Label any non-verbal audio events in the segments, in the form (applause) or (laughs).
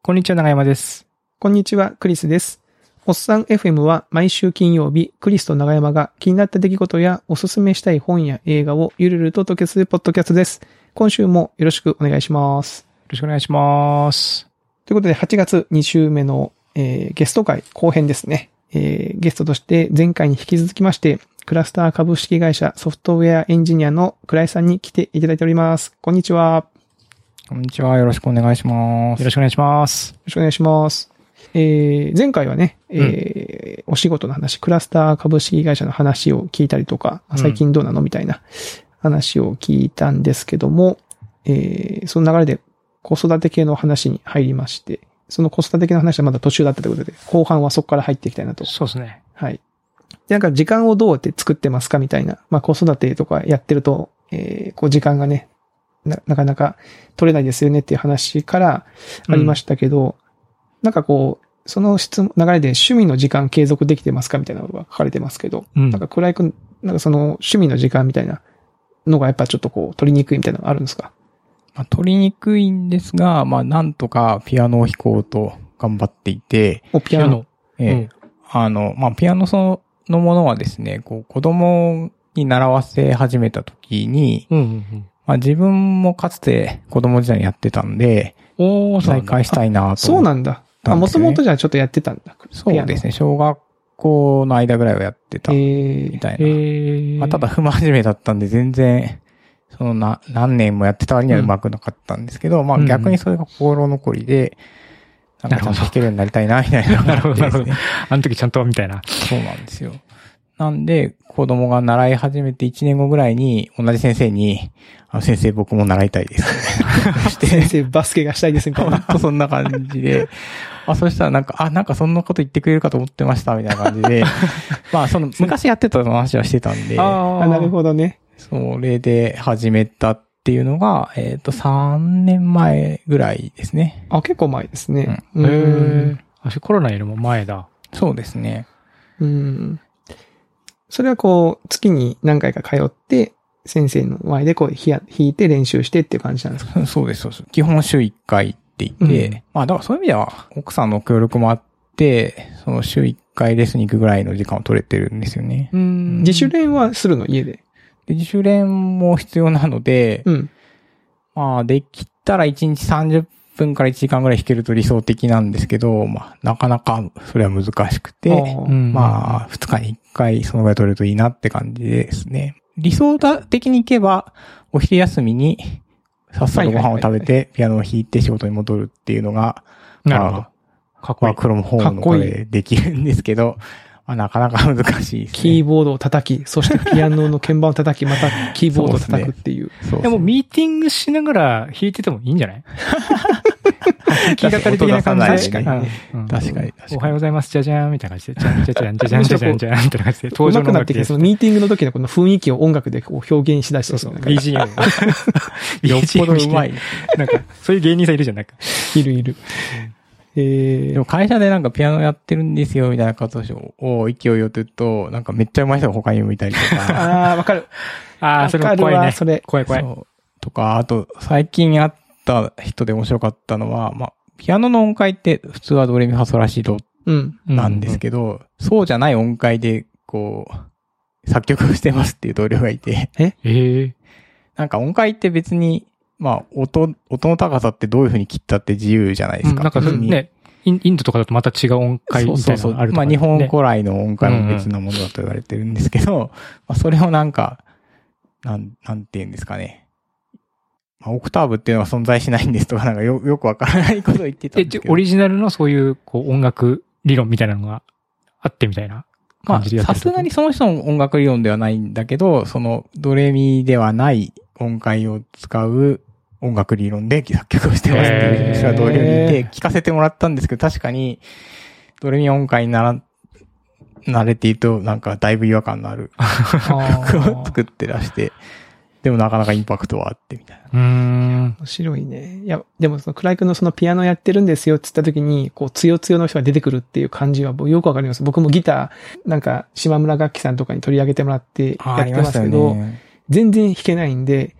こんにちは、長山です。こんにちは、クリスです。おっさん FM は毎週金曜日、クリスと長山が気になった出来事やおすすめしたい本や映画をゆるゆると解けするポッドキャストです。今週もよろしくお願いします。よろしくお願いします。ということで、8月2週目の、えーゲスト会後編ですね。えーゲストとして前回に引き続きまして、クラスター株式会社ソフトウェアエンジニアの倉井さんに来ていただいております。こんにちは。よこんにちは。よろしくお願いします。よろしくお願いします。ろしくお願いします。えー前回はね、えーお仕事の話、クラスター株式会社の話を聞いたりとか、うん最近どうなのみたいな話を聞いたんですけども、えーその流れで子育て系の話に入りまして、その子育て系の話はまだ途中だったということで、後半はそこから入っていきたいなとそうですね。はい。でなんか時間をどうやって作ってますかみたいな。まあ子育てとかやってると、えーこう時間がねな、なかなか取れないですよねっていう話からありましたけど、なんかこう、その質問、流れで趣味の時間継続できてますかみたいなのが書かれてますけど、うんなんか倉井くん、なんかその趣味の時間みたいなのがやっぱちょっとこう取りにくいみたいなのがあるんですか？まあ、取りにくいんですが、まあ、なんとかピアノを弾こうと頑張っていて、お、ピアノ？。ええあの、まあ、ピアノそのものはですね、こう、子供に習わせ始めた時に、うんうんうん。まあ、自分もかつて子供時代にやってたんで、お再開したいなとそうなんだ。あ、もともとじゃあちょっとやってたんだ。そうですね。小学校の間ぐらいはやってたえみたいな。ー。まあ、ただ、不真面目だったんで、全然、そのな、何年もやってた割にはうまくなかったんですけど、まあうん逆にそれが心残りで、なんかちゃんと弾けるようになりたいな、みたいな。なるほどなるほどあの時ちゃんとみたいな。そうなんですよ。なんで、子供が習い始めて1年後ぐらいに、同じ先生に、あの先生僕も習いたいです。そして、先生バスケがしたいですみたいな。(laughs) とそんな感じで、あ、そしたらなんか、あ、なんかそんなこと言ってくれるかと思ってました、みたいな感じで、(laughs) まあその、昔やってた話はしてたんで、ああ、なるほどね。それで始めたっていうのが、えっ、と、3年前ぐらいですね。あ、結構前ですね。うんー。あ、コロナよりも前だ。そうですね。うん。それはこう、月に何回か通って、先生の前でこう、弾いて練習してっていう感じなんですか？(laughs) そうです、そうです。基本週1回って言って、うんまあ、だからそういう意味では、奥さんの協力もあって、その週1回レッスンに行くぐらいの時間を取れてるんですよね。うん自主練はするの？家で？で、自主練も必要なので、うん。まあ、できたら1日30分から1時間ぐらい弾けると理想的なんですけど、まあ、なかなかそれは難しくて、まあ、2日に1回そのぐらい取れるといいなって感じですね。理想的に行けば、お昼休みに、さっさとご飯を食べて、ピアノを弾いて仕事に戻るっていうのが、なるほど。まあかっこいい。まあ、黒の方のかっこいい声でできるんですけど、まあ、なかなか (laughs) 難しいね。キーボードを叩き、そしてピアノの鍵盤を叩き、また (laughs) キーボードを叩くっていう。そうでも、ミーティングしながら弾いててもいいんじゃない？気がかり的な感じで。確かに確かに、おはようございます、じゃじゃーん、みたいな感じで、じゃんじゃじゃん、じゃじゃん、じゃじゃん、じゃん、みたいな感じで、登場上手くなってきて、そのミーティングの時のこの雰囲気を音楽でこう表現しだしてそうそう、BGM。に。(laughs) よっぽどうまい。なんか、そういう芸人さんいるじゃん、なんか。いるいる。えーでも、会社でなんかピアノやってるんですよ、みたいな形を勢いよって言うと、なんかめっちゃ上手い人が他にもいたりとか。(laughs) ああ、わかる。ああ、それ怖いね。わそれ。怖い怖い。とか、あと、最近会った人で面白かったのは、まあ、ピアノの音階って普通はドレミファソラシドうん。なんですけど、そうじゃない音階で、こう、作曲をしてますっていう同僚がいて、ええ？なんか音階って別に、まあ、音、音の高さってどういう風に切ったって自由じゃないですか。うんなんかね、インインドとかだとまた違う音階みたいなのがあるとかねまあ日本古来の音階も別なものだと言われてるんですけど、まあそれをなんか、なん、なんて言うんですかね。まあオクターブっていうのは存在しないんですとか、なんかよ、よくわからないことを言ってたんえ、ですけど。オリジナルのそういう、こう、音楽理論みたいなのがあってみたいなまあ、感じでやってるさすがにその人の音楽理論ではないんだけど、その、ドレミではない音階を使う音楽理論で作曲をしてますっていう人が同僚にいて、聞かせてもらったんですけど、確かに、ドレミ音階になら、慣れていると、なんかだいぶ違和感のある曲を作ってらして、でもなかなかインパクトはあってみたいな。うーん。面白いね。いや、でもその、倉井くんのそのピアノやってるんですよって言った時に、こう、つよつよの人が出てくるっていう感じは僕よくわかります。僕もギター、なんか、島村楽器さんとかに取り上げてもらってやってますけど、全然弾けないんで、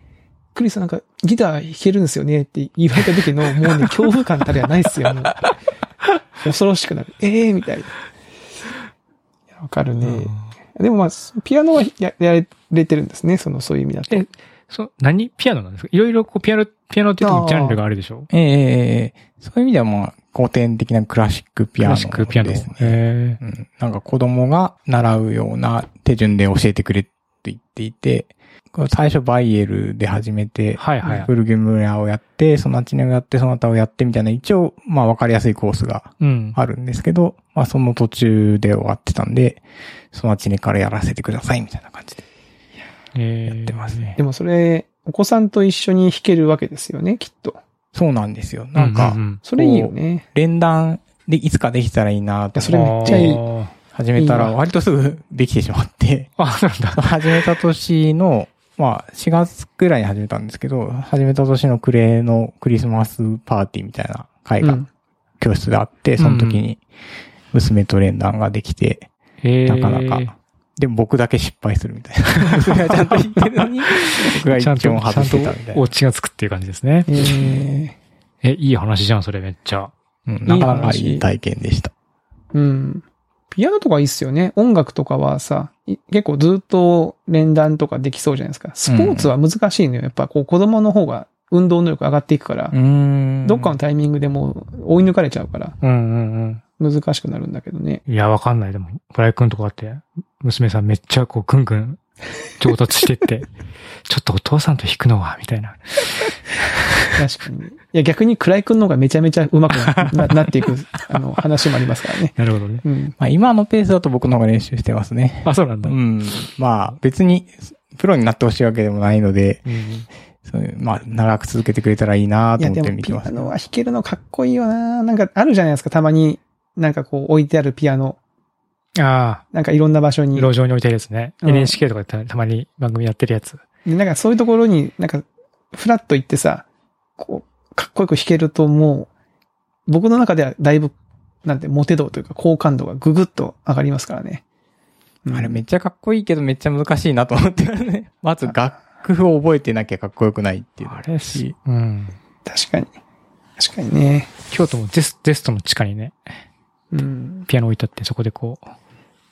クリスさんなんかギター弾けるんですよねって言われた時の、もうね、恐怖感たりはないっすよ。(laughs) 恐ろしくなる。ええー、みたいな。わかるね。でもまあ、ピアノはややれてるんですね、その、そういう意味だと。えそう、何ピアノなんですか？いろいろこう、ピアノ、ピアノって言ってもジャンルがあるでしょ？ええええそういう意味ではまあ、古典的なクラシックピアノです、ね。クラシックピアノ。へうん。なんか子供が習うような手順で教えてくれって言っていて、最初バイエルで始めて、はいはいフルギュムラをやって、その8年をやって、その他をやってみたいな、一応、まあわかりやすいコースがうん。あるんですけど、まあその途中で終わってたんで、その8年からやらせてくださいみたいな感じでえやってますね。でもそれ、お子さんと一緒に弾けるわけですよね、きっと。そうなんですよ。なんか、ううそれいいよね。連弾でいつかできたらいいなといやそれめっちゃいいあ始めたら割とすぐできてしまって、ーあ、そうなんだ。(laughs) 始めた年の、まあ、4月くらいに始めたんですけど、始めた年の暮れのクリスマスパーティーみたいな会がうん。教室であって、その時に娘と連弾ができて、えーなかなか。でも僕だけ失敗するみたいな。(laughs) 娘はちゃんと弾いてるのに、(laughs) 僕が一音外してたみたいなちゃんと、オチがつくっていう感じですね。ええ、いい話じゃん、それめっちゃ。うんなかなかいい体験でした。ーうん。ピアノとかいいっすよね。音楽とかはさ、い結構ずっと連弾とかできそうじゃないですか。スポーツは難しいのよ。やっぱこう子供の方が運動能力上がっていくから、んどっかのタイミングでもう追い抜かれちゃうから難しくなるんだけどね。うん。いや、わかんない。でも、ブライ君とかだって、娘さんめっちゃこう、ぐんぐん上達してって、(laughs) ちょっとお父さんと弾くのは、みたいな。確かに。いや逆に倉井くんの方がめちゃめちゃ上手くなな (laughs) なっていく、あの、話もありますからね。なるほどね。うん。まあ今のペースだと僕の方が練習してますね。あ、そうなんだ。うん。まあ別に、プロになってほしいわけでもないので、うんそういうまあ長く続けてくれたらいいないとや、思って見てます。ノは弾けるのかっこいいよななんかあるじゃないですか、たまに。なんかこう置いてあるピアノ。あなんかいろんな場所あ、に。路上に置いてるやつね。うん NHK とかでたたまに番組やってるやつ。で、なんかそういうところに、なんか、フラッと行ってさ、こう、かっこよく弾けるともう、僕の中ではだいぶ、なんて、モテ度というか好感度がぐぐっと上がりますからね。うんあれめっちゃかっこいいけどめっちゃ難しいなと思ってますね。(laughs) まず楽譜を覚えてなきゃかっこよくないっていうのあれし。うん。確かに。確かにね。京都もゼスゼストの地下にね、うん。ピアノ置いてあって、そこでこう、あ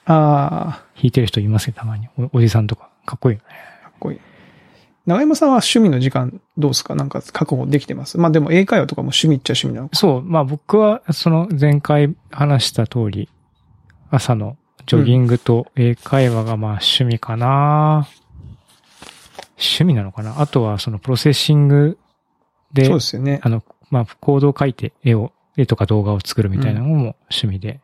あ、弾いてる人いますよ、たまに。おおじさんとか。かっこいいよね。かっこいい。長山さんは趣味の時間どうですか？なんか確保できてます？まあでも英会話とかも趣味っちゃ趣味なのか。そう、まあ僕は、その前回話した通り、朝のジョギングと英会話がまあ趣味かな、趣味なのかな？あとはそのプロセッシングで、そうですよね。あの、まあコードを書いて絵を、絵とか動画を作るみたいなのも趣味で。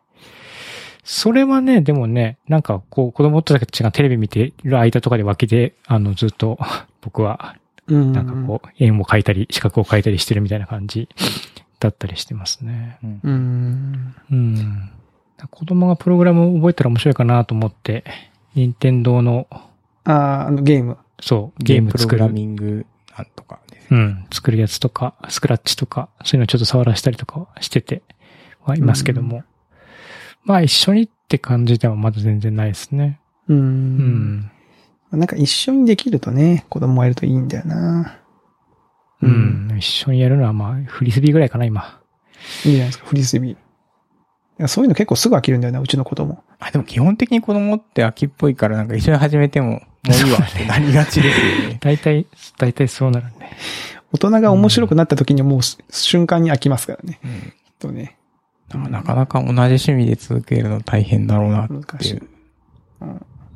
それはね、でもね、なんかこう子供たちがテレビ見てる間とかで脇で、あのずっと僕はうん。なんかこう、円を描いたり、四角を描いたりしてるみたいな感じだったりしてますね。うんう。うん。うん。子供がプログラムを覚えたら面白いかなと思って、任天堂の、ああ、あのゲーム。そう、ゲームプログラ作る。ミングなんとかですね。うん、作るやつとか、スクラッチとか、そういうのちょっと触らせたりとかしててはいますけども。まあ一緒にって感じではまだ全然ないですね。う。うんん。なんか一緒にできるとね、子供がいるといいんだよな。うん。一緒にやるのはまあ、フリスビーぐらいかな、今。いいじゃないですか、フリスビー。いやそういうの結構すぐ飽きるんだよな、うちの子供。あ、でも基本的に子供って秋っぽいからなんか一緒に始めても、もういいわってなりがちですよね。(laughs) 大体、大体そうなるね。大人が面白くなった時にもうす瞬間に飽きますからね。うんきっとね。なかなか同じ趣味で続けるの大変だろうなって難しいいう。。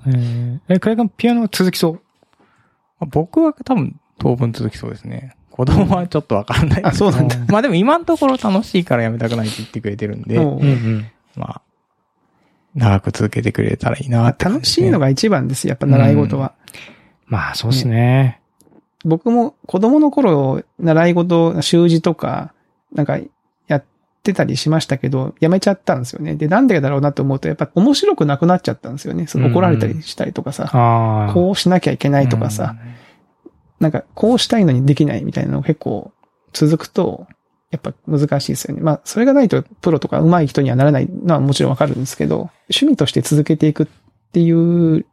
えー、え、クライ君ピアノ続きそう？僕は多分当分続きそうですね。子供はちょっとわかんない。あ、そうなんだ。まあでも今のところ楽しいからやめたくないって言ってくれてるんで。まあ、長く続けてくれたらいいなね、楽しいのが一番です、やっぱ習い事は。まあ、そうですね。僕も子供の頃、習い事、習字とか、なんかやってたりしましたけど、やめちゃったんですよね。で、なんでだろうなと思うと、やっぱ面白くなくなっちゃったんですよね。その怒られたりしたりとかさ、ああ。こうしなきゃいけないとかさ、なんかこうしたいのにできないみたいなのが結構続くと、やっぱ難しいですよね。まあ、それがないとプロとか上手い人にはならないのはもちろんわかるんですけど、趣味として続けていくっていう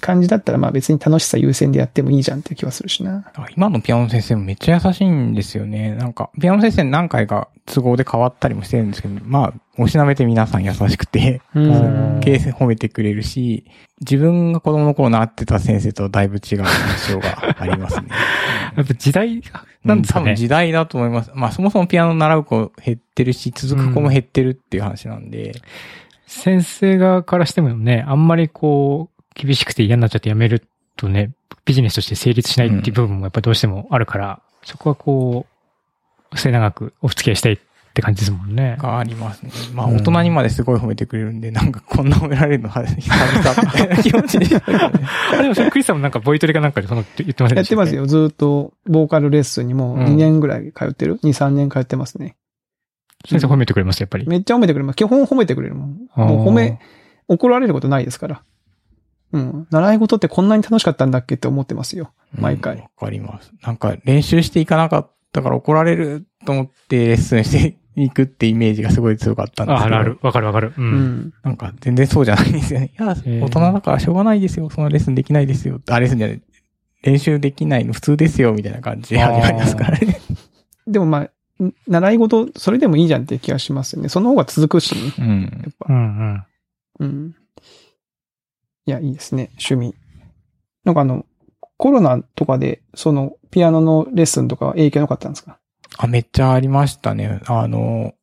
感じだったら、まあ別に楽しさ優先でやってもいいじゃんって気はするしな。あ今のピアノ先生もめっちゃ優しいんですよね。なんか、ピアノ先生何回か都合で変わったりもしてるんですけど、まあ、おしなめて皆さん優しくて、ん (laughs) 形成褒めてくれるし、自分が子供の頃習ってた先生とだいぶ違う印象がありますね。(laughs) やっぱ時代なんですかね。多分時代だと思います。まあそもそもピアノ習う子減ってるし、続く子も減ってるっていう話なんで。先生側からしてもね、あんまりこう、厳しくて嫌になっちゃってやめるとね、ビジネスとして成立しないっていう部分もやっぱどうしてもあるから、そこはこう、末永くお付き合いしたいって感じですもんね。がありますね。まあうん大人にまですごい褒めてくれるんで、(laughs) なんかこんな褒められるのは久々みたいな気持ちでしたけどね。(laughs) あでもそれクリスさんもなんかボイトレかなんかでその言ってませんでしたやってます。よ。ずっと、ボーカルレッスンにもうん2年ぐらい通ってる、?2、3年通ってますね。先生褒めてくれます、やっぱり。めっちゃ褒めてくれます。基本褒めてくれるもん。もう褒め、怒られることないですから。うん。習い事ってこんなに楽しかったんだっけって思ってますよ。毎回うんわかります。なんか練習していかなかったから怒られると思ってレッスンしていくってイメージがすごい強かったんですあ、けど。あるある。わかるわかる。う。うんん。なんか全然そうじゃないんですよね。いや、ー大人だからしょうがないですよ。そのレッスンできないですよ。あ、レッスンじゃない。練習できないの普通ですよ。みたいな感じで始まりますからね。でもまあ、ん習い事、それでもいいじゃんって気がしますよね。その方が続くしね。うん。やっうぱ。んうん。うん。いや、いいですね。趣味。なんかあの、コロナとかで、その、ピアノのレッスンとかは影響なかったんですか？あ、めっちゃありましたね。あの、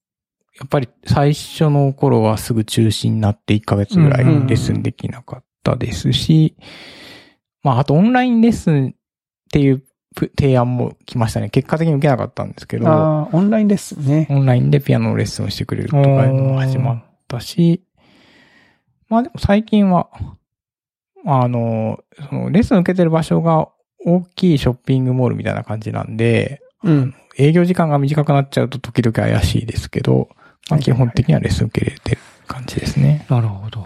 やっぱり最初の頃はすぐ中止になって1ヶ月ぐらいレッスンできなかったですし、まあ、あとオンラインレッスンっていうプ提案も来ましたね。結果的に受けなかったんですけど、ああ、オンラインレッスンね。オンラインでピアノのレッスンをしてくれるとかいうのも始まったし、まあでも最近は、あの、そのレッスン受けてる場所が大きいショッピングモールみたいな感じなんで、うん。営業時間が短くなっちゃうと時々怪しいですけど、まあ、基本的にはレッスン受け入れてる感じですね。なるほど。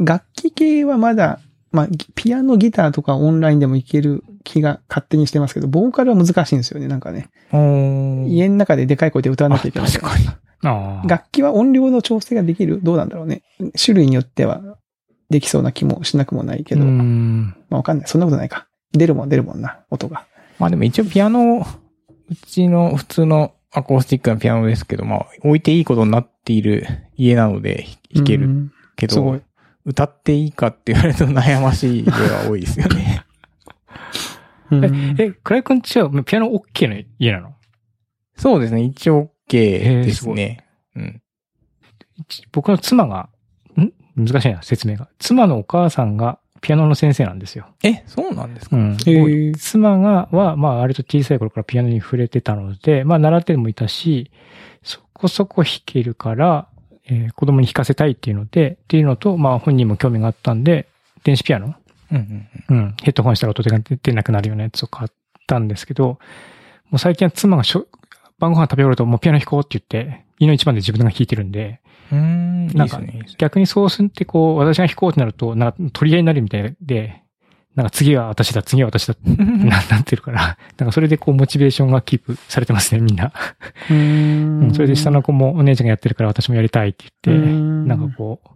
楽器系はまだ、まあ、ギピアノ、ギターとかオンラインでもいける気が勝手にしてますけど、ボーカルは難しいんですよね、なんかね。家の中ででかい声で歌わなきゃいけない。あ確かに。楽器は音量の調整ができる？どうなんだろうね。種類によってはできそうな気もしなくもないけど。うまん。あわかんない。そんなことないか。出るもん出るもんな、音が。まあでも一応ピアノ、うちの普通のアコースティックなピアノですけど、まあ置いていいことになっている家なので弾けるうんけど。歌っていいかって言われると悩ましい例は多いですよね。(laughs) うんえ、クライ君ちはピアノ OK の家なの？そうですね。一応 OK ですね。うん。一僕の妻が、ん難しいな、説明が。妻のお母さんがピアノの先生なんですよ。え、そうなんですか、うん。妻が、は、まあ、割と小さい頃からピアノに触れてたので、まあ、習ってもいたし、そこそこ弾けるから、えー子供に弾かせたいっていうので、っていうのと、まあ、本人も興味があったんで、電子ピアノうんうんうん。うん。ヘッドホンしたら音が出てなくなるようなやつを買ったんですけど、もう最近は妻がしょ晩ご飯食べ終わるともうピアノ弾こうって言って、家の一番で自分が弾いてるんで、うーん、なんか逆にそうすってこう、私が弾こうってなると、なんか取り合いになるみたいで、なんか次は私だ、次は私だ (laughs) ななってるから、なんかそれでこうモチベーションがキープされてますね、みんな。ううんんそれで下の子もお姉ちゃんがやってるから私もやりたいって言って、うんなんかこう、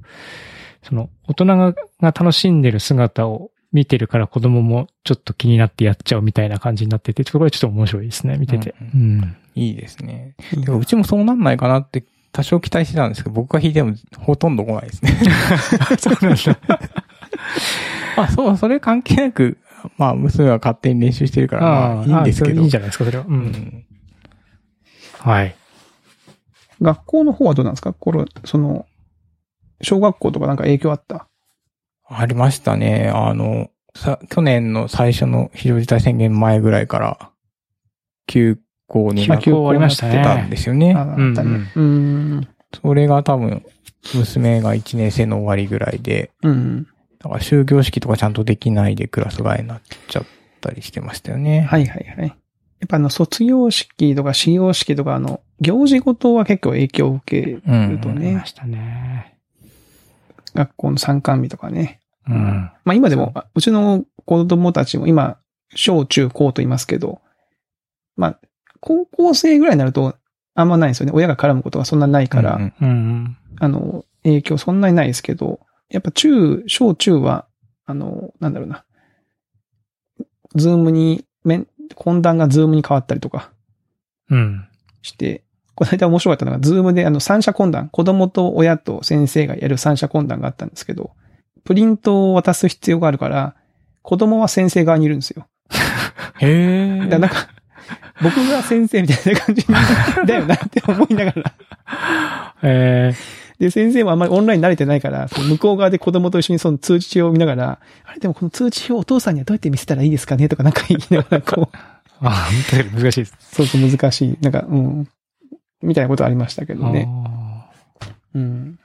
その大人がが楽しんでる姿を見てるから子供もちょっと気になってやっちゃうみたいな感じになってて、それはちょっと面白いですね、見てて。ううん。いいですね。でもうちもそうなんないかなって多少期待してたんですけど、僕が弾いてもほとんど来ないですね。(laughs) そうなんだ。(laughs) まあそう、それ関係なく、まあ娘は勝手に練習してるから、まあいいんですけど。あいいんじゃないですか、それは。う。うんん。はい。学校の方はどうなんですか？これ、その、小学校とかなんか影響あった？ありましたね。あの、さ、去年の最初の非常事態宣言前ぐらいから、休校になって休校ありましたねたんですよね。それが多分、娘が1年生の終わりぐらいで、うん。だから終業式とかちゃんとできないでクラス替えになっちゃったりしてましたよね。はいはいはい。やっぱあの、卒業式とか始業式とか、あの、行事ごとは結構影響を受けるとうんねありま、したね。学校の参観日とかね。うん。まあ今でも、あうちの子供たちも今、小中高と言いますけど、まあ、高校生ぐらいになると、あんまないんですよね。親が絡むことがそんなないから、うんうんうん。あの、影響そんなにないですけど、やっぱ中、小中は、あの、なんだろうな。 Zoom に、面、懇談が Zoom に変わったりとかうん。して、この間面白かったのが、 Zoom であの三者懇談、子供と親と先生がやる三者懇談があったんですけど、プリントを渡す必要があるから、子供は先生側にいるんですよ。へだからなんか、僕が先生みたいな感じだよなって思いながら。(laughs) えで、先生もあんまりオンライン慣れてないから、その向こう側で子供と一緒にその通知表を見ながら、あれでもこの通知表お父さんにはどうやって見せたらいいですかねとかなんか言いながら、こう、ー、(laughs) あ、本当に難しいです。そうそう難しい。なんか、うん。みたいなことありましたけどね。あうん。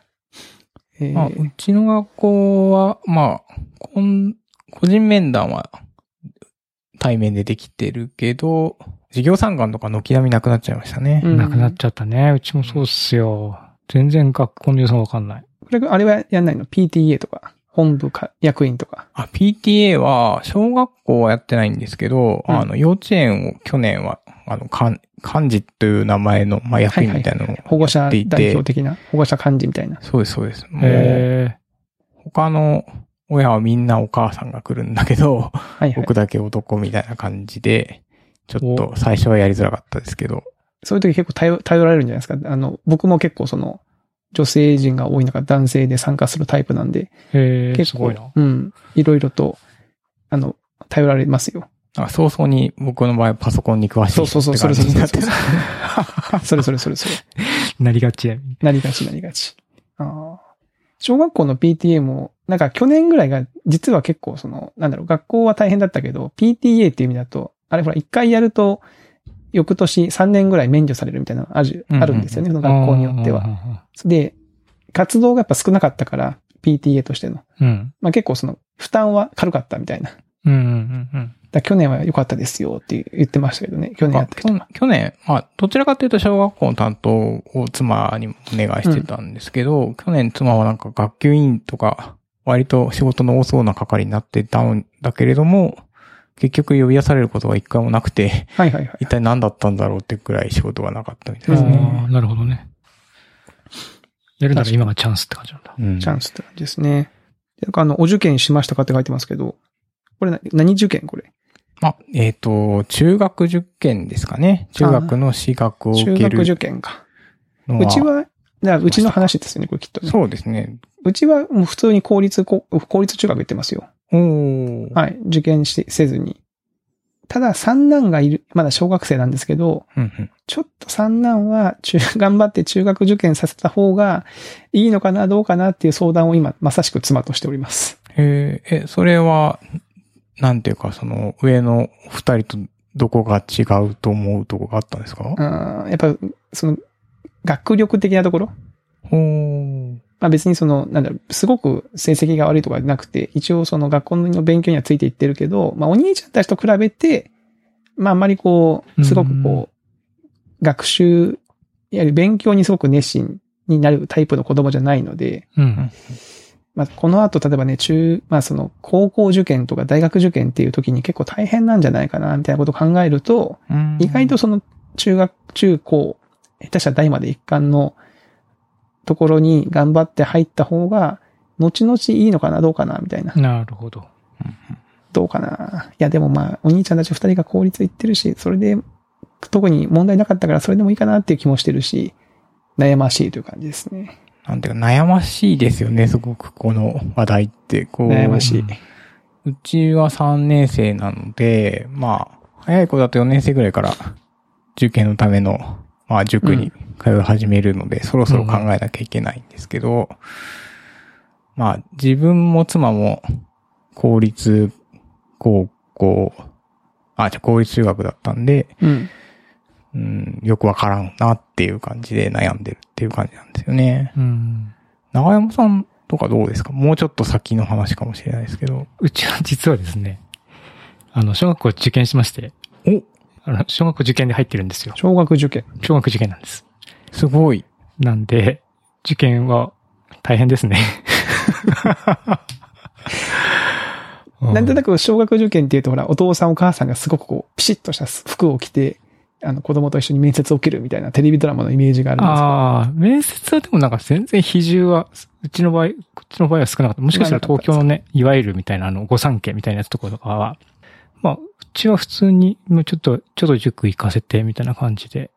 えまあ、ーうちの学校は、まあ、こん個人面談は対面でできてるけど、授業参観とか軒並みなくなっちゃいましたね。うんーなくなっちゃったね。うちもそうっすよ。全然学校の予算わかんない。これ、あれはやんないの ?PTA とか、本部か、役員とか？あ、PTA は、小学校はやってないんですけど、うんあの、幼稚園を去年は、あの、かん幹事という名前の、まあ、役員みたいなのを保護者やっていて代表的な、保護者幹事みたいな？そうです、そうです。もう、へ他の親はみんなお母さんが来るんだけど、はいはい。僕だけ男みたいな感じで、ちょっと最初はやりづらかったですけど、そういう時結構頼頼られるんじゃないですか。あの、僕も結構その、女性陣が多い中、男性で参加するタイプなんで、え。へえ、結構、すごいな。うん、いろいろと、あの、頼られますよ。なんか早々に僕の場合パソコンに詳しいそうそうそう、それそれそれそれ。(laughs) それそれ。なりがちや。なりがちなりがち。あー小学校の PTA も、なんか去年ぐらいが、実は結構その、なんだろう、学校は大変だったけど、PTA っていう意味だと、あれほら、一回やると、翌年3年ぐらい免除されるみたいなのあるうんうんあるんですよね、その学校によっては。は。で、活動がやっぱ少なかったから、PTA としての。うん。まあ結構その、負担は軽かったみたいな。うんうんうんうん。ら去年は良かったですよって言ってましたけどね、去年やあった人は。去去年、まあ、どちらかというと小学校の担当を妻にもお願いしてたんですけど、去年妻はなんか学級委員とか、割と仕事の多そうな係になってたんだけれども、結局呼び出されることが一回もなくて、はいはいはい。一体何だったんだろうってくらい仕事がなかったみたいですね。ああ、なるほどね。やるなら今がチャンスって感じなんだ。うんチャンスって感じですね。であの、お受験しましたかって書いてますけど、これな何受験これ？あ、えっ、と、中学受験ですかね。中学の私学を受ける中学受験か。のうちは、だうちの話ですよね、これきっとね。そうですね。うちはもう普通に公立、こ公立中学行ってますよ。はい。受験して、せずに。ただ、三男がいる、まだ小学生なんですけど、うんうんちょっと三男は中、(laughs) 頑張って中学受験させた方がいいのかな、どうかなっていう相談を今、まさしく妻としております。えーえ、それは、なんていうか、その、上の二人とどこが違うと思うとこがあったんですか？うん、やっぱ、その、学力的なところ？ほー。まあ別にその、なんだろう、すごく成績が悪いとかじゃなくて、一応その学校の勉強にはついていってるけど、まあお兄ちゃんたちと比べて、まああんまりこう、すごくこう、学習、やはり勉強にすごく熱心になるタイプの子供じゃないので、うん。まあこの後例えばね、中、まあその高校受験とか大学受験っていう時に結構大変なんじゃないかな、みたいなことを考えると、うん意外とその中学、中高、下手したら大まで一貫のところに頑張って入った方が、後々いいのかな、どうかな、みたいな。なるほど。どうかな。いや、でもまあ、お兄ちゃんたち二人が公立行ってるし、それで、特に問題なかったからそれでもいいかなっていう気もしてるし、悩ましいという感じですね。なんていうか、悩ましいですよね、すごくこの話題って。こう悩ましい。うちは3年生なので、まあ、早い子だと4年生ぐらいから受験のための、まあ、塾に通い始めるので、そろそろ考えなきゃいけないんですけど、まあ、自分も妻も公立高校、あ、じゃあ公立中学だったんで、うん。うん、よくわからんなっていう感じで悩んでるっていう感じなんですよね。うん。長山さんとかどうですか？もうちょっと先の話かもしれないですけど。うちは実はですね、あの、小学校受験しまして、おあの、小学校受験で入ってるんですよ。小学受験。小学受験なんです。すごい。なんで、受験は大変ですね。(laughs) なんとなく。く小学受験っていうとほら、お父さんお母さんがすごくこう、ピシッとした服を着て、あの、子供と一緒に面接を受けるみたいなテレビドラマのイメージがあるんですけど。ああ、面接はでもなんか全然比重は、うちの場合、こっちの場合は少なかった。もしかしたら東京のね、いわゆるみたいなあの、御三家みたいなやつとかとかは、まあ、うちは普通に、もうちょっと、ちょっと塾行かせて、みたいな感じで。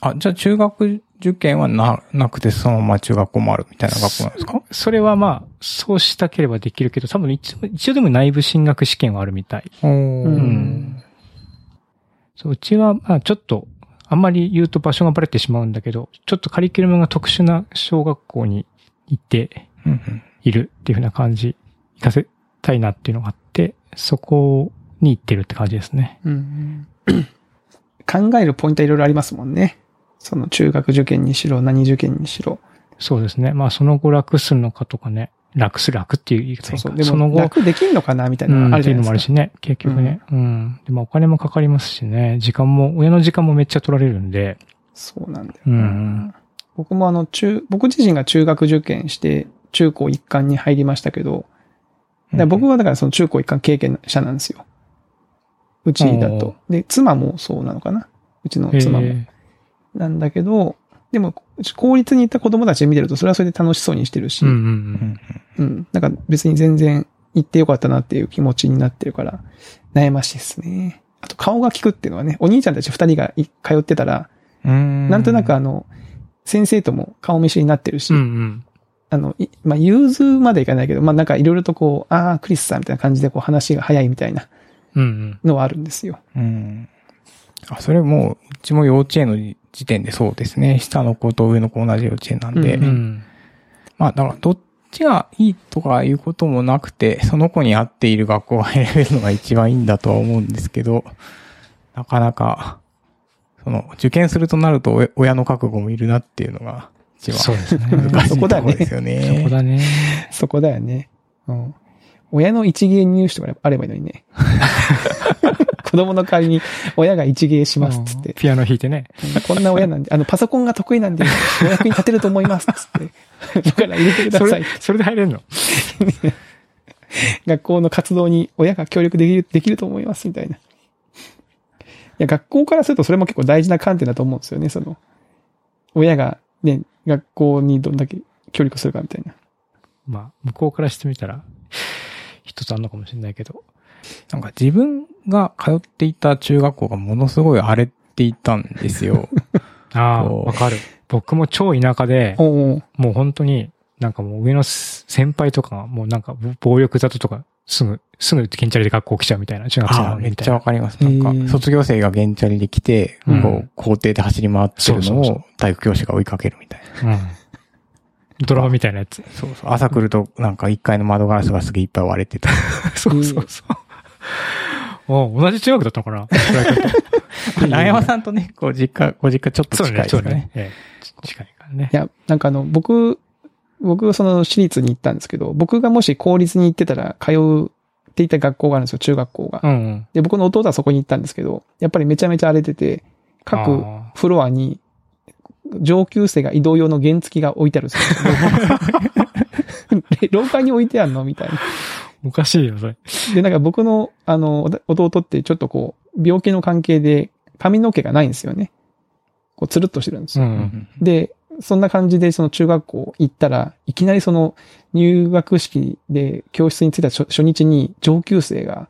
あ、じゃあ中学受験はな、なくてそのまま中学校もあるみたいな学校なんですか？それはまあ、そうしたければできるけど、多分一応、一応でも内部進学試験はあるみたい。うん。そう、うちは、まあちょっと、あんまり言うと場所がバレてしまうんだけど、ちょっとカリキュラムが特殊な小学校に行っているっていうふうな感じ、行かせたいなっていうのがあって、そこに行ってるって感じですね。うん (coughs) 考えるポイントはいろいろありますもんね。その中学受験にしろ、何受験にしろ。そうですね。まあその後楽するのかとかね、楽する楽っていう言い方そうそう。かでも、その後、楽できんのかなみたいうん、なのあるっていうじゃないですか。のもあるしね、結局ね。うん。でもお金もかかりますしね、時間も、親の時間もめっちゃ取られるんで、そうなんだような。ん。僕もあの、中、僕自身が中学受験して、中高一貫に入りましたけど、僕はだからその中高一貫経験者なんですよ。うちだと。で、妻もそうなのかな？うちの妻も。えなんだけど、でも、公立に行った子供たち見てると、それはそれで楽しそうにしてるし、ーうんううんんうん。なんか別に全然行ってよかったなっていう気持ちになってるから、悩ましいですね。あと顔が利くっていうのはね、お兄ちゃんたち二人がい通ってたら、うん。なんとなくあの、先生とも顔見知りになってるし、うんうん。あの、いまあ、融通までいかないけど、まあ、なんかいろいろとこう、ああ、クリスさんみたいな感じでこう話が早いみたいな。のはあるんですよ。うん。あ、それもう、うちも幼稚園の時点でそうですね。下の子と上の子同じ幼稚園なんで。ううん。まあ、だから、どっちがいいとかいうこともなくて、その子に合っている学校が選べるのが一番いいんだとは思うんですけど、なかなか、その、受験するとなると、お親の覚悟もいるなっていうのが、一番そうですね。難しいとこそこだねろですよそね。こだね。そこだよね。うん。親の一芸入試とかあればいいのにね。(laughs) 子供の代わりに親が一芸しますっつって。ピアノ弾いてね。こんな親なんで、あの、パソコンが得意なんで、お役に立てると思いますっつって。だから入れてくださいそれ。、それで入れんの？(laughs) 学校の活動に親が協力できる、できると思いますみたいな。いや、学校からするとそれも結構大事な観点だと思うんですよね、その。親がね、学校にどんだけ協力するかみたいな。まあ、向こうからしてみたら、一つあんのかもしれないけど。なんか自分が通っていた中学校がものすごい荒れていたんですよ。(laughs) ああ、わかる。僕も超田舎で、もう本当に、なんかもう上の先輩とかが、もうなんか暴力沙汰とか、すぐ、すぐケンチャリで学校来ちゃうみたいな、中学生なああ、めっちのにみたいな。ゃわかります。なんか卒業生が原チャリで来て、うんこう、校庭で走り回ってるのを体育教師が追いかけるみたいな。うん。ドラマみたいなやつ。そうそう。朝来ると、なんか1階の窓ガラスがすげえいっぱい割れてた。(laughs) そうそうそう。お同じ中学だったのかな？(laughs) 長山さんとね、こう、実家、ご実家ちょっと近いですかねそうね。。ええ近いからねい。や、なんかあの、僕、僕、その私立に行ったんですけど、僕がもし公立に行ってたら通うっていた学校があるんですよ、中学校が。うんうん。で、僕の弟はそこに行ったんですけど、やっぱりめちゃめちゃ荒れてて、各あフロアに上級生が移動用の原付が置いてあるんですよ。(laughs) 廊下に置いてあるのみたいな。おかしいよ、それ。で、なんか僕の、あの、弟ってちょっとこう、病気の関係で髪の毛がないんですよね。こう、つるっとしてるんですよ。うん。で、そんな感じでその中学校行ったら、いきなりその入学式で教室に着いた初初日に上級生が、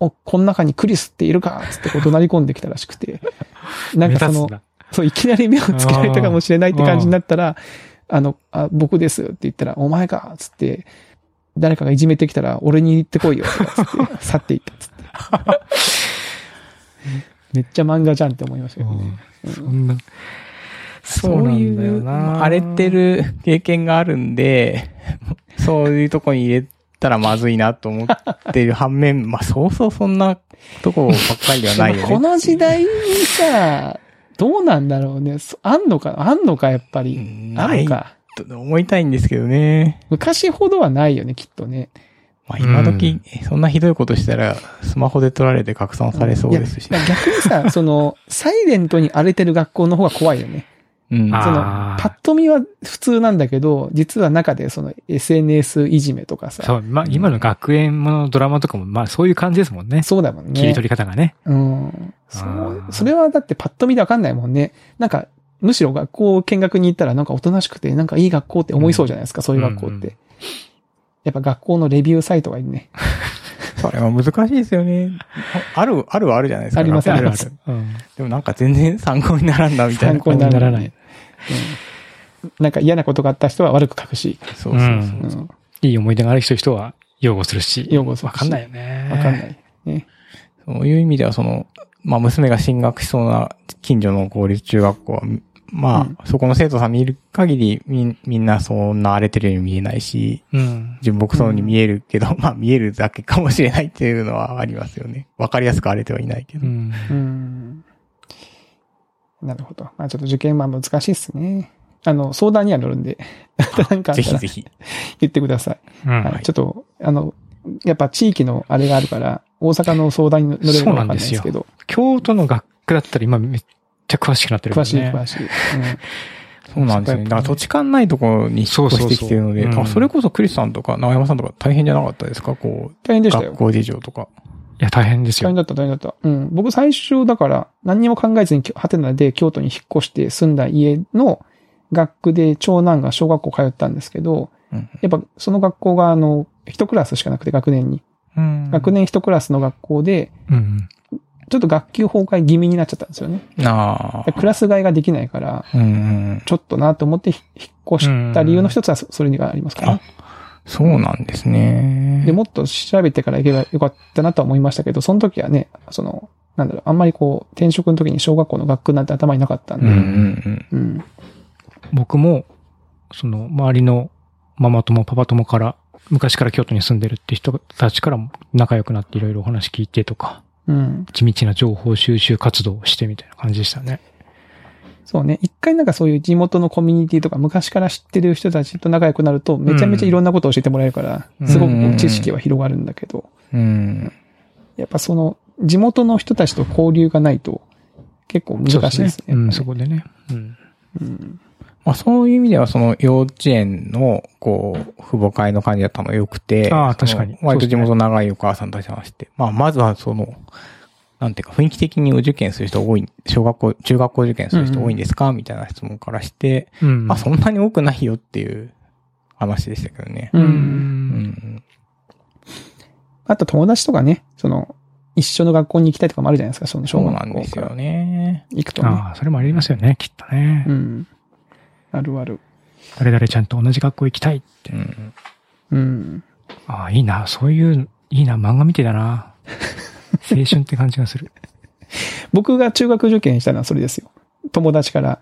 お、この中にクリスっているかつってこう怒鳴り込んできたらしくて、なんかその (laughs) そう、いきなり目をつけられたかもしれないって感じになったら、あの、あ、僕ですって言ったら、お前かつって、誰かがいじめてきたら、俺に言ってこいよつって、(laughs) 去っていったつって。めっちゃ漫画じゃんって思いましたけどね。そんな、そういう、荒れてる経験があるんで、(laughs) そういうとこに入れたらまずいなと思ってる反面、まあそうそうそんなとこばっかりではないよね。(laughs) この時代にさ、どうなんだろうね。そあんのか？あんのか、やっぱり。うんあるか？と思いたいんですけどね。昔ほどはないよね、きっとね。まあ今時、そんなひどいことしたら、スマホで撮られて拡散されそうですしい。や逆にさ、(laughs) その、サイレントに荒れてる学校の方が怖いよね。うん。あその、パッと見は普通なんだけど、実は中でその SNS いじめとかさ。そう、まあ、今の学園ものドラマとかも、まあ、そういう感じですもんね。そうだもんね。切り取り方がね。うん。そうそれはだってパッと見でわかんないもんね。なんか、むしろ学校見学に行ったらなんかおとなしくて、なんかいい学校って思いそうじゃないですか、そういう学校って。うんうんやっぱ学校のレビューサイトがいいね。(laughs) それは難しいですよね。ある、あるはあるじゃないですか。ありますありますうん。でもなんか全然参考にならんな、みたいな。参考にならない。うんなんか嫌なことがあった人は悪く書くし。そうそうそう。うん。いい思い出がある人は擁護するし。擁護するしわかんないよね。わかんない。ね。そういう意味では、その、まあ、娘が進学しそうな近所の公立中学校は、まあ、うんそこの生徒さん見る限り、みん、みんなそんな荒れてるように見えないし、うん。純朴そうに見えるけど、まあ、見えるだけかもしれないっていうのはありますよね。わかりやすく荒れてはいないけど。うん。うん。なるほど。まあちょっと受験は難しいっすね。あの、相談には乗るんで、(laughs) なんかぜひぜひ。言ってください。うんはい。ちょっと、あの、やっぱ地域のあれがあるから、大阪の相談に乗れるかわかんないですけど、京都の学区だったら今めっちゃ詳しくなってるもん詳しいね。詳しい。うんそうなんですよね。だから土地勘ないところに引っ越してきてるので、そうそうそううんあそれこそクリスさんとか長山さんとか大変じゃなかったですか？こう、大変でしたよ学。校事情とか。いや、大変ですよ。大変だった、大変だった。うん。僕最初だから、何にも考えずに、ハテナで京都に引っ越して住んだ家の学区で長男が小学校通ったんですけど、うんやっぱその学校があの、一クラスしかなくて学年に。うん学年一クラスの学校で、うん。ちょっと学級崩壊気味になっちゃったんですよね。ああ。クラス替えができないから。ちょっとなと思ってひ引っ越した理由の一つはそそれがありますから、あそうなんですね。で、もっと調べてから行けばよかったなとは思いましたけど、その時はね、その、なんだろう、あんまりこう、転職の時に小学校の学区なんて頭になかったんで、うんうんうん。うん。僕も、その、周りのママ友、パパ友から、昔から京都に住んでるって人たちからも仲良くなっていろいろお話聞いてとか、うん。地道な情報収集活動をしてみたいな感じでしたね。そうね。一回なんかそういう地元のコミュニティとか昔から知ってる人たちと仲良くなると、めちゃめちゃいろんなことを教えてもらえるから、うんすごく知識は広がるんだけど、うん。やっぱその、地元の人たちと交流がないと、結構難しいですね。うん、そこでね。うん。うん。まあそういう意味では、その幼稚園の、こう、父母会の感じだったのが良くて。ああ確かに割と地元長いお母さんたちと話して。まあまずはその、なんていうか、雰囲気的にお受験する人多い、小学校、中学校受験する人多いんですか、みたいな質問からして、うん。まあそんなに多くないよっていう話でしたけどね。う。うん。うんん。あと友達とかね、その、一緒の学校に行きたいとかもあるじゃないですか、そのそう小学なんですよね。行くとね。ああ、それもありますよね、きっとね。うん。あるある。誰々ちゃんと同じ学校行きたいって。うん。うん。ああ、いいな。そういう、いいな。漫画見てだな。青春って感じがする。(laughs) 僕が中学受験したのはそれですよ。友達から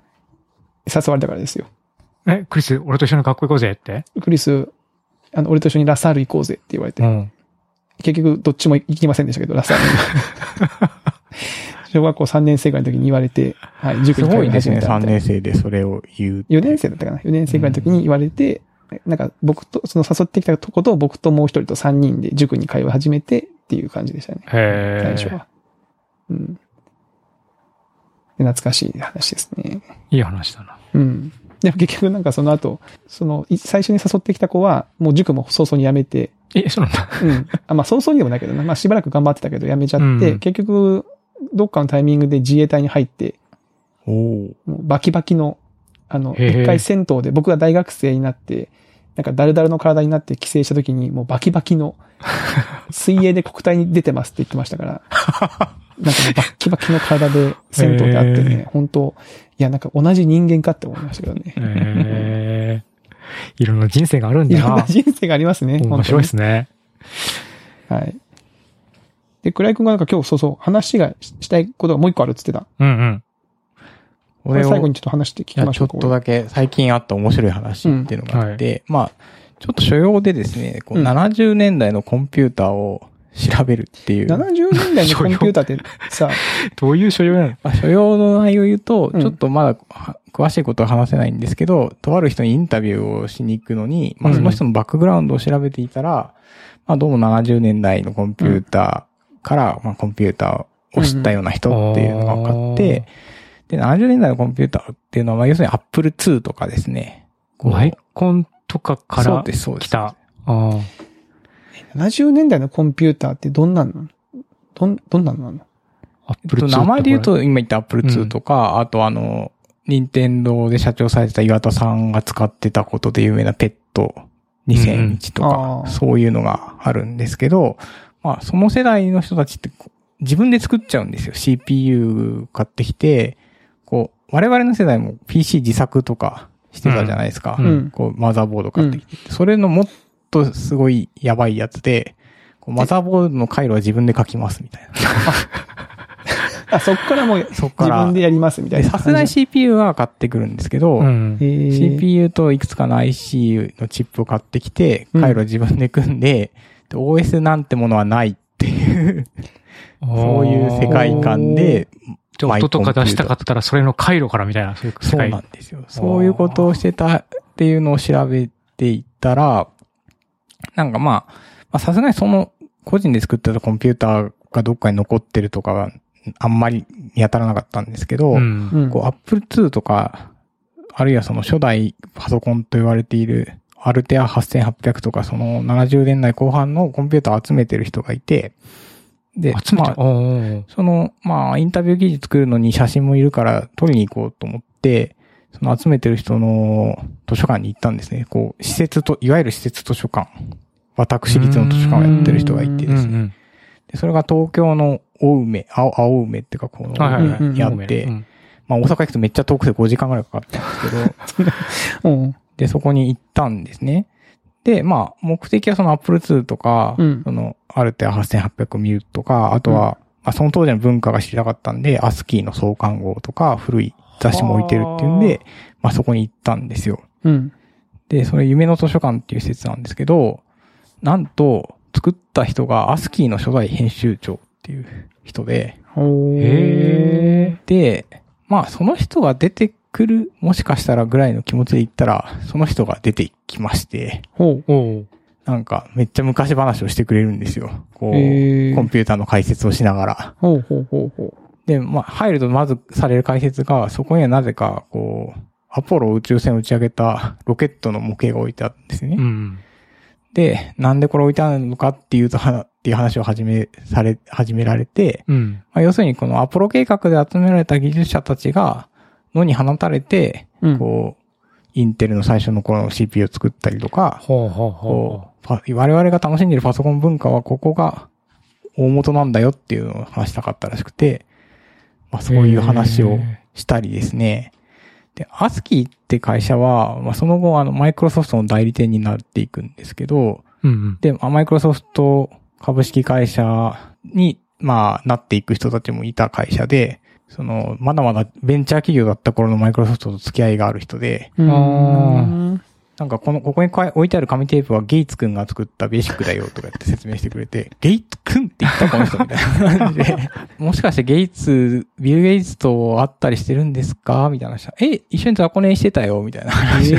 誘われたからですよ。え、クリス、俺と一緒に学校行こうぜって？クリス、あの、俺と一緒にラサール行こうぜって言われて、うん。結局どっちも行きませんでしたけど、ラサールに。(laughs) 小学校3年生ぐらいの時に言われて、はい、塾すに通いごいですね、3始めたみたいな年。生でそれを言うって。4年生だったかな ?4 年生ぐらいの時に言われて、なんか僕と、その誘ってきたことを僕ともう一人と3人で塾に通い始めてっていう感じでしたね。へえ。最初は。うん。で懐かしい話ですね。いい話だな。うん。でも結局なんかその後、その、い最初に誘ってきた子は、もう塾も早々に辞めて、え、そうなんだ。うん。あまあ早々にでもないけどな。まあしばらく頑張ってたけど辞めちゃって、うん結局、どっかのタイミングで自衛隊に入って、バキバキの、あの、一回銭湯で僕が大学生になって、なんかダルダルの体になって帰省した時に、もうバキバキの、(laughs) 水泳で国体に出てますって言ってましたから、なんかバッキバキの体で銭湯であってへね、本当いやなんか同じ人間かって思いましたけどね。へえ。いろんな人生があるんだいろんなな。人生がありますね。面白いですね。はい。で、倉井くんがなんか今日そうそう、話がししたいことがもう一個あるって言ってた。うんうん。これこれを最後にちょっと話して聞きましょうか。ちょっとだけ最近あった面白い話っていうのがあって、まあ、ちょっと所要でですね、こううん70年代のコンピューターを調べるっていう。70年代のコンピューターってさ、(laughs) どういう所要なの？(laughs) まあ、所要の内容を言うと、うんちょっとまだは詳しいことは話せないんですけど、とある人にインタビューをしに行くのに、まあ、うんその人のバックグラウンドを調べていたら、まあ、どうも70年代のコンピューターから、まあ、コンピューターを知ったような人っていうのが分かって、で、70年代のコンピューターっていうのは、まあ、要するに Apple II とかですね。マイコンとかから。来た。ああ。70年代のコンピューターってどんなんなの？どん、どんなんなの？アップル2えっと名前で言うと、今言った Apple 2とか、あとあの、任天堂で社長されてた岩田さんが使ってたことで有名なペット2001とうんか、あーそういうのがあるんですけど、まあ、その世代の人たちって自分で作っちゃうんですよ。CPU 買ってきて、こう、我々の世代も PC 自作とかしてたじゃないですか。うんうん。こう、マザーボード買ってきて。それのもっとすごいやばいやつで、こうマザーボードの回路は自分で書きますみたいな。(laughs) あ、そっからもうそっから自分でやりますみたいな。でさすがに CPU は買ってくるんですけど、うんえ。ー CPU といくつかの IC のチップを買ってきて、うん回路を自分で組んで、で OS なんてものはないっていう、そういう世界観で、じゃあ音とか出したかったらそれの回路からみたいな、そういう世そう界。なんですよ。そういうことをしてたっていうのを調べていったら、なんかまあ、まあさすがにその個人で作ってたコンピューターがどっかに残ってるとかがあんまり見当たらなかったんですけど。こう Apple II とか、あるいはその初代パソコンと言われているアルテア8800とかその70年代後半のコンピューターを集めてる人がいて、で、集めてまあ、その、まあ、インタビュー記事作るのに写真もいるから撮りに行こうと思って、その集めてる人の図書館に行ったんですね。こう、施設と、いわゆる施設図書館。私立の図書館をやってる人がいてうんうですね。ん。でそれが東京の青梅、青青梅っていうか、この、やってう、んまあ大阪行くとめっちゃ遠くて5時間ぐらいかかったんですけど、うん。で、そこに行ったんですね。で、まあ、目的はその Apple II とか、うんその、アルテア8800見るとか、あとは、まあ、その当時の文化が知りたかったんで、アスキーの創刊号とか、古い雑誌も置いてるっていうんで、まあ、そこに行ったんですよ。うん。で、それ夢の図書館っていう施設なんですけど、なんと、作った人がアスキーの初代編集長っていう人で、で、まあその人が出てくる、もしかしたらぐらいの気持ちで言ったら、その人が出てきまして、ほう。おうなんかめっちゃ昔話をしてくれるんですよ。こう、コンピューターの解説をしながら。ほうほうほうほで、まあ入るとまずされる解説が、そこにはなぜか、こう、アポロ宇宙船を打ち上げたロケットの模型が置いてあるんですよね。うん。で、なんでこれ置いてあるのかっていうと、はっていう話を始め、され、始められて、うん。まあ、要するにこのアポロ計画で集められた技術者たちが野に放たれて、う。うん。こう、インテルの最初の頃の CPU を作ったりとか、ほうほうほこう、パ我々が楽しんでいるパソコン文化はここが大元なんだよっていうのを話したかったらしくて、まあう。そういう話をへしたりですね。で、アスキーって会社は、まあその後あのマイクロソフトの代理店になっていくんですけど、ー。うんで、まあマイクロソフト株式会社に、まあ、なっていく人たちもいた会社で、その、まだまだベンチャー企業だった頃のマイクロソフトと付き合いがある人で、うんあなんかこの、ここに置いてある紙テープはゲイツくんが作ったベーシックだよとかって説明してくれて、ゲイツくんって言ったこの人みたいな感じで、(laughs) もしかしてゲイツ、ビル・ゲイツと会ったりしてるんですかみたいな話。え、一緒に雑魚寝してたよみたいな話を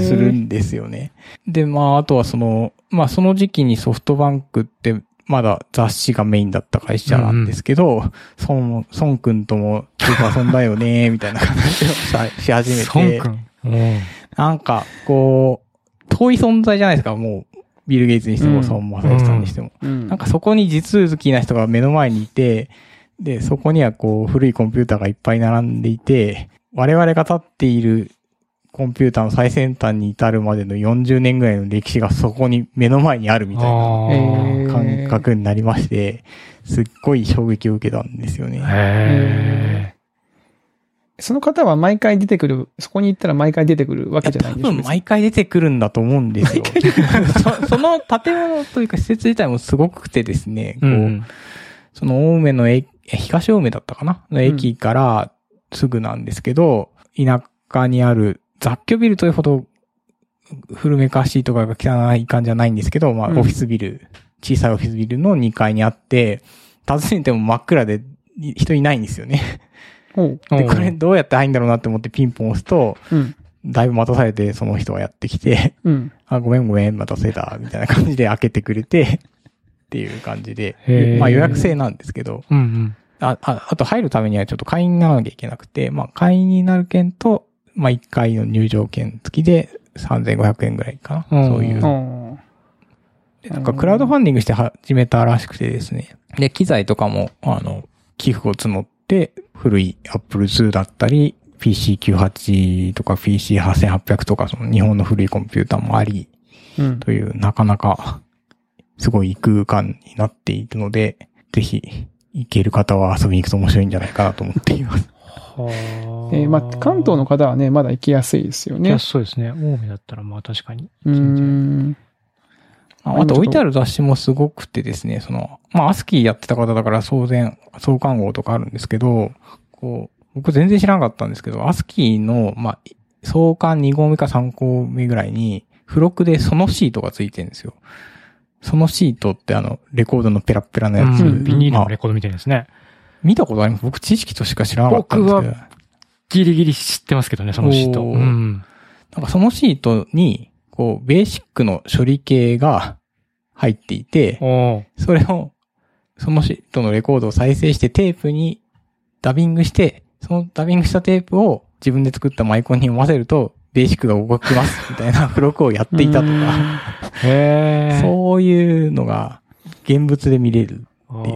するんですよね。で、まあ、あとはその、まあその時期にソフトバンクって、まだ雑誌がメインだった会社なんですけど、孫、孫くんともよく遊んだよね、みたいな話をさし始めて。孫くん？うんなんか、こう、遠い存在じゃないですか、もう、ビル・ゲイツにしても、うん孫正義さんにしても。うんなんかそこに実好きな人が目の前にいて、で、そこにはこう、古いコンピューターがいっぱい並んでいて、我々が立っているコンピューターの最先端に至るまでの40年ぐらいの歴史がそこに目の前にあるみたいな感覚になりまして、すっごい衝撃を受けたんですよね。へその方は毎回出てくる、そこに行ったら毎回出てくるわけじゃないんでしょ多分毎回出てくるんだと思うんですよ。そ (laughs) その建物というか施設自体もすごくてですね、こう、ん。その青梅の駅、え東青梅だったかな？の駅からすぐなんですけど、田舎にある雑居ビルというほど古めかしいとかが汚い感じじゃないんですけど、まあうんオフィスビル、小さいオフィスビルの2階にあって、訪ねても真っ暗でい人いないんですよね。で、うんこれどうやって入んだろうなって思ってピンポン押すと、うん。だいぶ待たされてその人がやってきて、うん。あ、ごめんごめん、待たせた、みたいな感じで開けてくれて、っていう感じでまあ予約制なんですけど、うんうん。あ、あ、あと入るためにはちょっと会員にならなきゃいけなくて、まあ会員になる券と、まあ1回の入場券付きで3500円ぐらいかな。うんそういう。なんかクラウドファンディングして始めたらしくてですね。で、機材とかも、あの、寄付を募って、古い Apple II だったり、PC98 とか PC8800 とか、その日本の古いコンピューターもあり、うん。という、なかなか、すごい異空間になっているので、ぜひ、行ける方は遊びに行くと面白いんじゃないかなと思っています。はえーまあ、関東の方はね、まだ行きやすいですよね。ね。そうですね。青梅だったらまあ確かに。うーん。ああと置いてある雑誌もすごくてですね、その、まあ、アスキーやってた方だから当然、創刊号とかあるんですけど、こう、僕全然知らなかったんですけど、アスキーの、まあ、創刊2号目か3号目ぐらいに、付録でそのシートがついてるんですよ。そのシートってあの、レコードのペラッペラのやつ。うんビニールまあのレコードみたいですね。見たことあります？僕知識としか知らなかったんですけど。僕ギリギリ知ってますけどね、そのシート。おーうん。なんかそのシートに、こう、ベーシックの処理系が入っていて、それを、そのシートのレコードを再生してテープにダビングして、そのダビングしたテープを自分で作ったマイコンに読ませると、ベーシックが動きますみたいな付録をやっていたとか。そういうのが現物で見れる。おい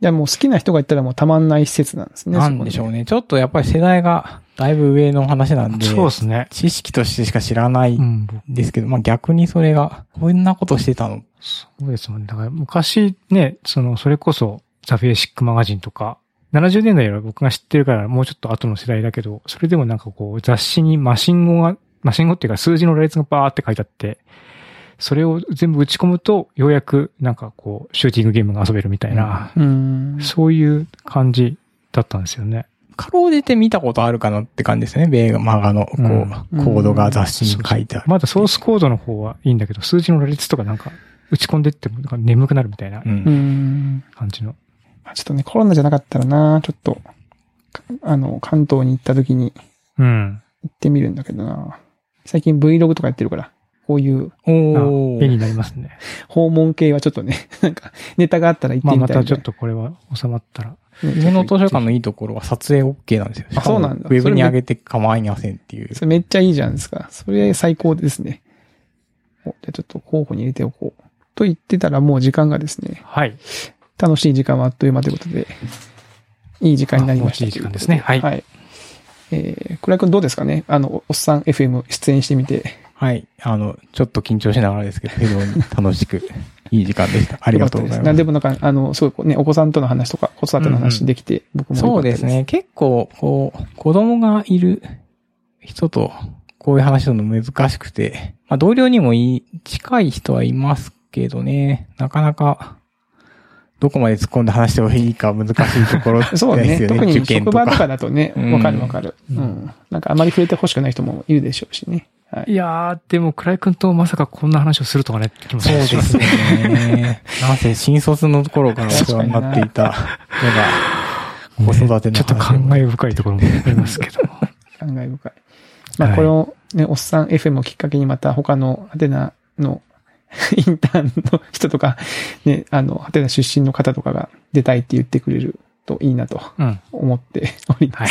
や、もう好きな人が行ったらもうたまんない施設なんですね。なんでしょう。うね。ちょっとやっぱり世代がだいぶ上の話なんーで、そうですね。知識としてしか知らないうんですけど、まあ逆にそれが、こんなことしてたのそうですもんね。だから昔ね、その、それこそ、ザ・ベーシックマガジンとか、70年代は僕が知ってるからもうちょっと後の世代だけど、それでもなんかこう雑誌にマシン語が、マシン語っていうか数字の羅列がバーって書いてあって、それを全部打ち込むと、ようやくなんかこう、シューティングゲームが遊べるみたいな、うん。そういう感じだったんですよね。かろうじて見たことあるかなって感じですね。ベーマガの、こう、うんコードが雑誌に書いてある。まだソースコードの方はいいんだけど、数字の羅列とかなんか打ち込んでってもなんか眠くなるみたいなう。うんん。感じの。ちょっとね、コロナじゃなかったらな、ちょっと、かあの、関東に行った時にうん。行ってみるんだけどな。最近 Vlog とかやってるから、こういうおー。絵になりますね。(laughs) 訪問系はちょっとね、(laughs) なんか、ネタがあったら行っまあてみたいみたいまたちょっとこれは収まったら。ね上野図書館のいいところは撮影 OK なんですよ。あそうなんだウェブに上げて構いませんっていう。それめっちゃいいじゃないですか。それ最高ですね。おじゃあちょっと候補に入れておこう。と言ってたらもう時間がですね、はい。楽しい時間はあっという間ということで、いい時間になりました。いい時間ですねはいはい。えー、倉井くんどうですかね？あの、おっさん FM 出演してみて。はい。あの、ちょっと緊張しながらですけど、非常に楽しく、(laughs) いい時間でした。ありがとうございます。なんでもなんか、あの、すごいね、お子さんとの話とか、子育ての話できて、僕も良かったそうです。ね。結構、こう、子供がいる人と、こういう話するの難しくて、まあ、同僚にもいい、近い人はいますけどね、なかなか、どこまで突っ込んで話していいか難しいところですよ (laughs) そうね。ね。特に職場とかか。だとね、うんわかるわかる。ううんん。なんかあまり触れて欲しくない人もいるでしょうしね。はい。いやー、でも、倉井くんとまさかこんな話をするとかねって気もそうですね。なんせ新卒の頃からお世話になっていたのが、(laughs) 子育ての話をちょっと感慨深いところもありますけど。感慨深い。まあ、はいこのね、おっさん FM をきっかけにまた他のハテナのインターンの人とか、ね、あの、ハテナ出身の方とかが出たいって言ってくれるといいなとうん。(laughs) 思っておりまはい。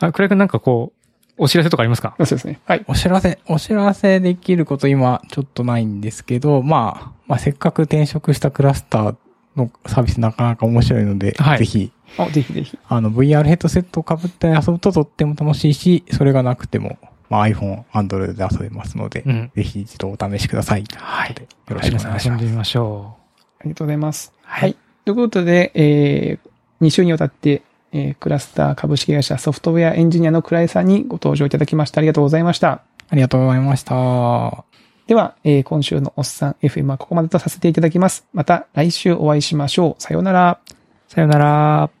あ、倉井くんなんかこう、お知らせとかありますか？す。そうですね。はい。お知らせ、お知らせできること今ちょっとないんですけど、まあ、まあせっかく転職したクラスターのサービスなかなか面白いので、はいぜひ、あ、ぜひぜひ。あの VR ヘッドセットを被って遊ぶととっても楽しいし、それがなくても、まあ iPhone、Android で遊べますので、うん。ぜひ一度お試しください。はいよろしくお願いします。遊んでみましょありがとうございます。う。はい。。ということで、えー、2週にわたって、えー、クラスター株式会社ソフトウェアエンジニアの倉井さんにご登場いただきました。ありがとうございました。ありがとうございました。では、えー今週のおっさん FM はここまでとさせていただきます。また来週お会いしましょう。さようなら。さよなら。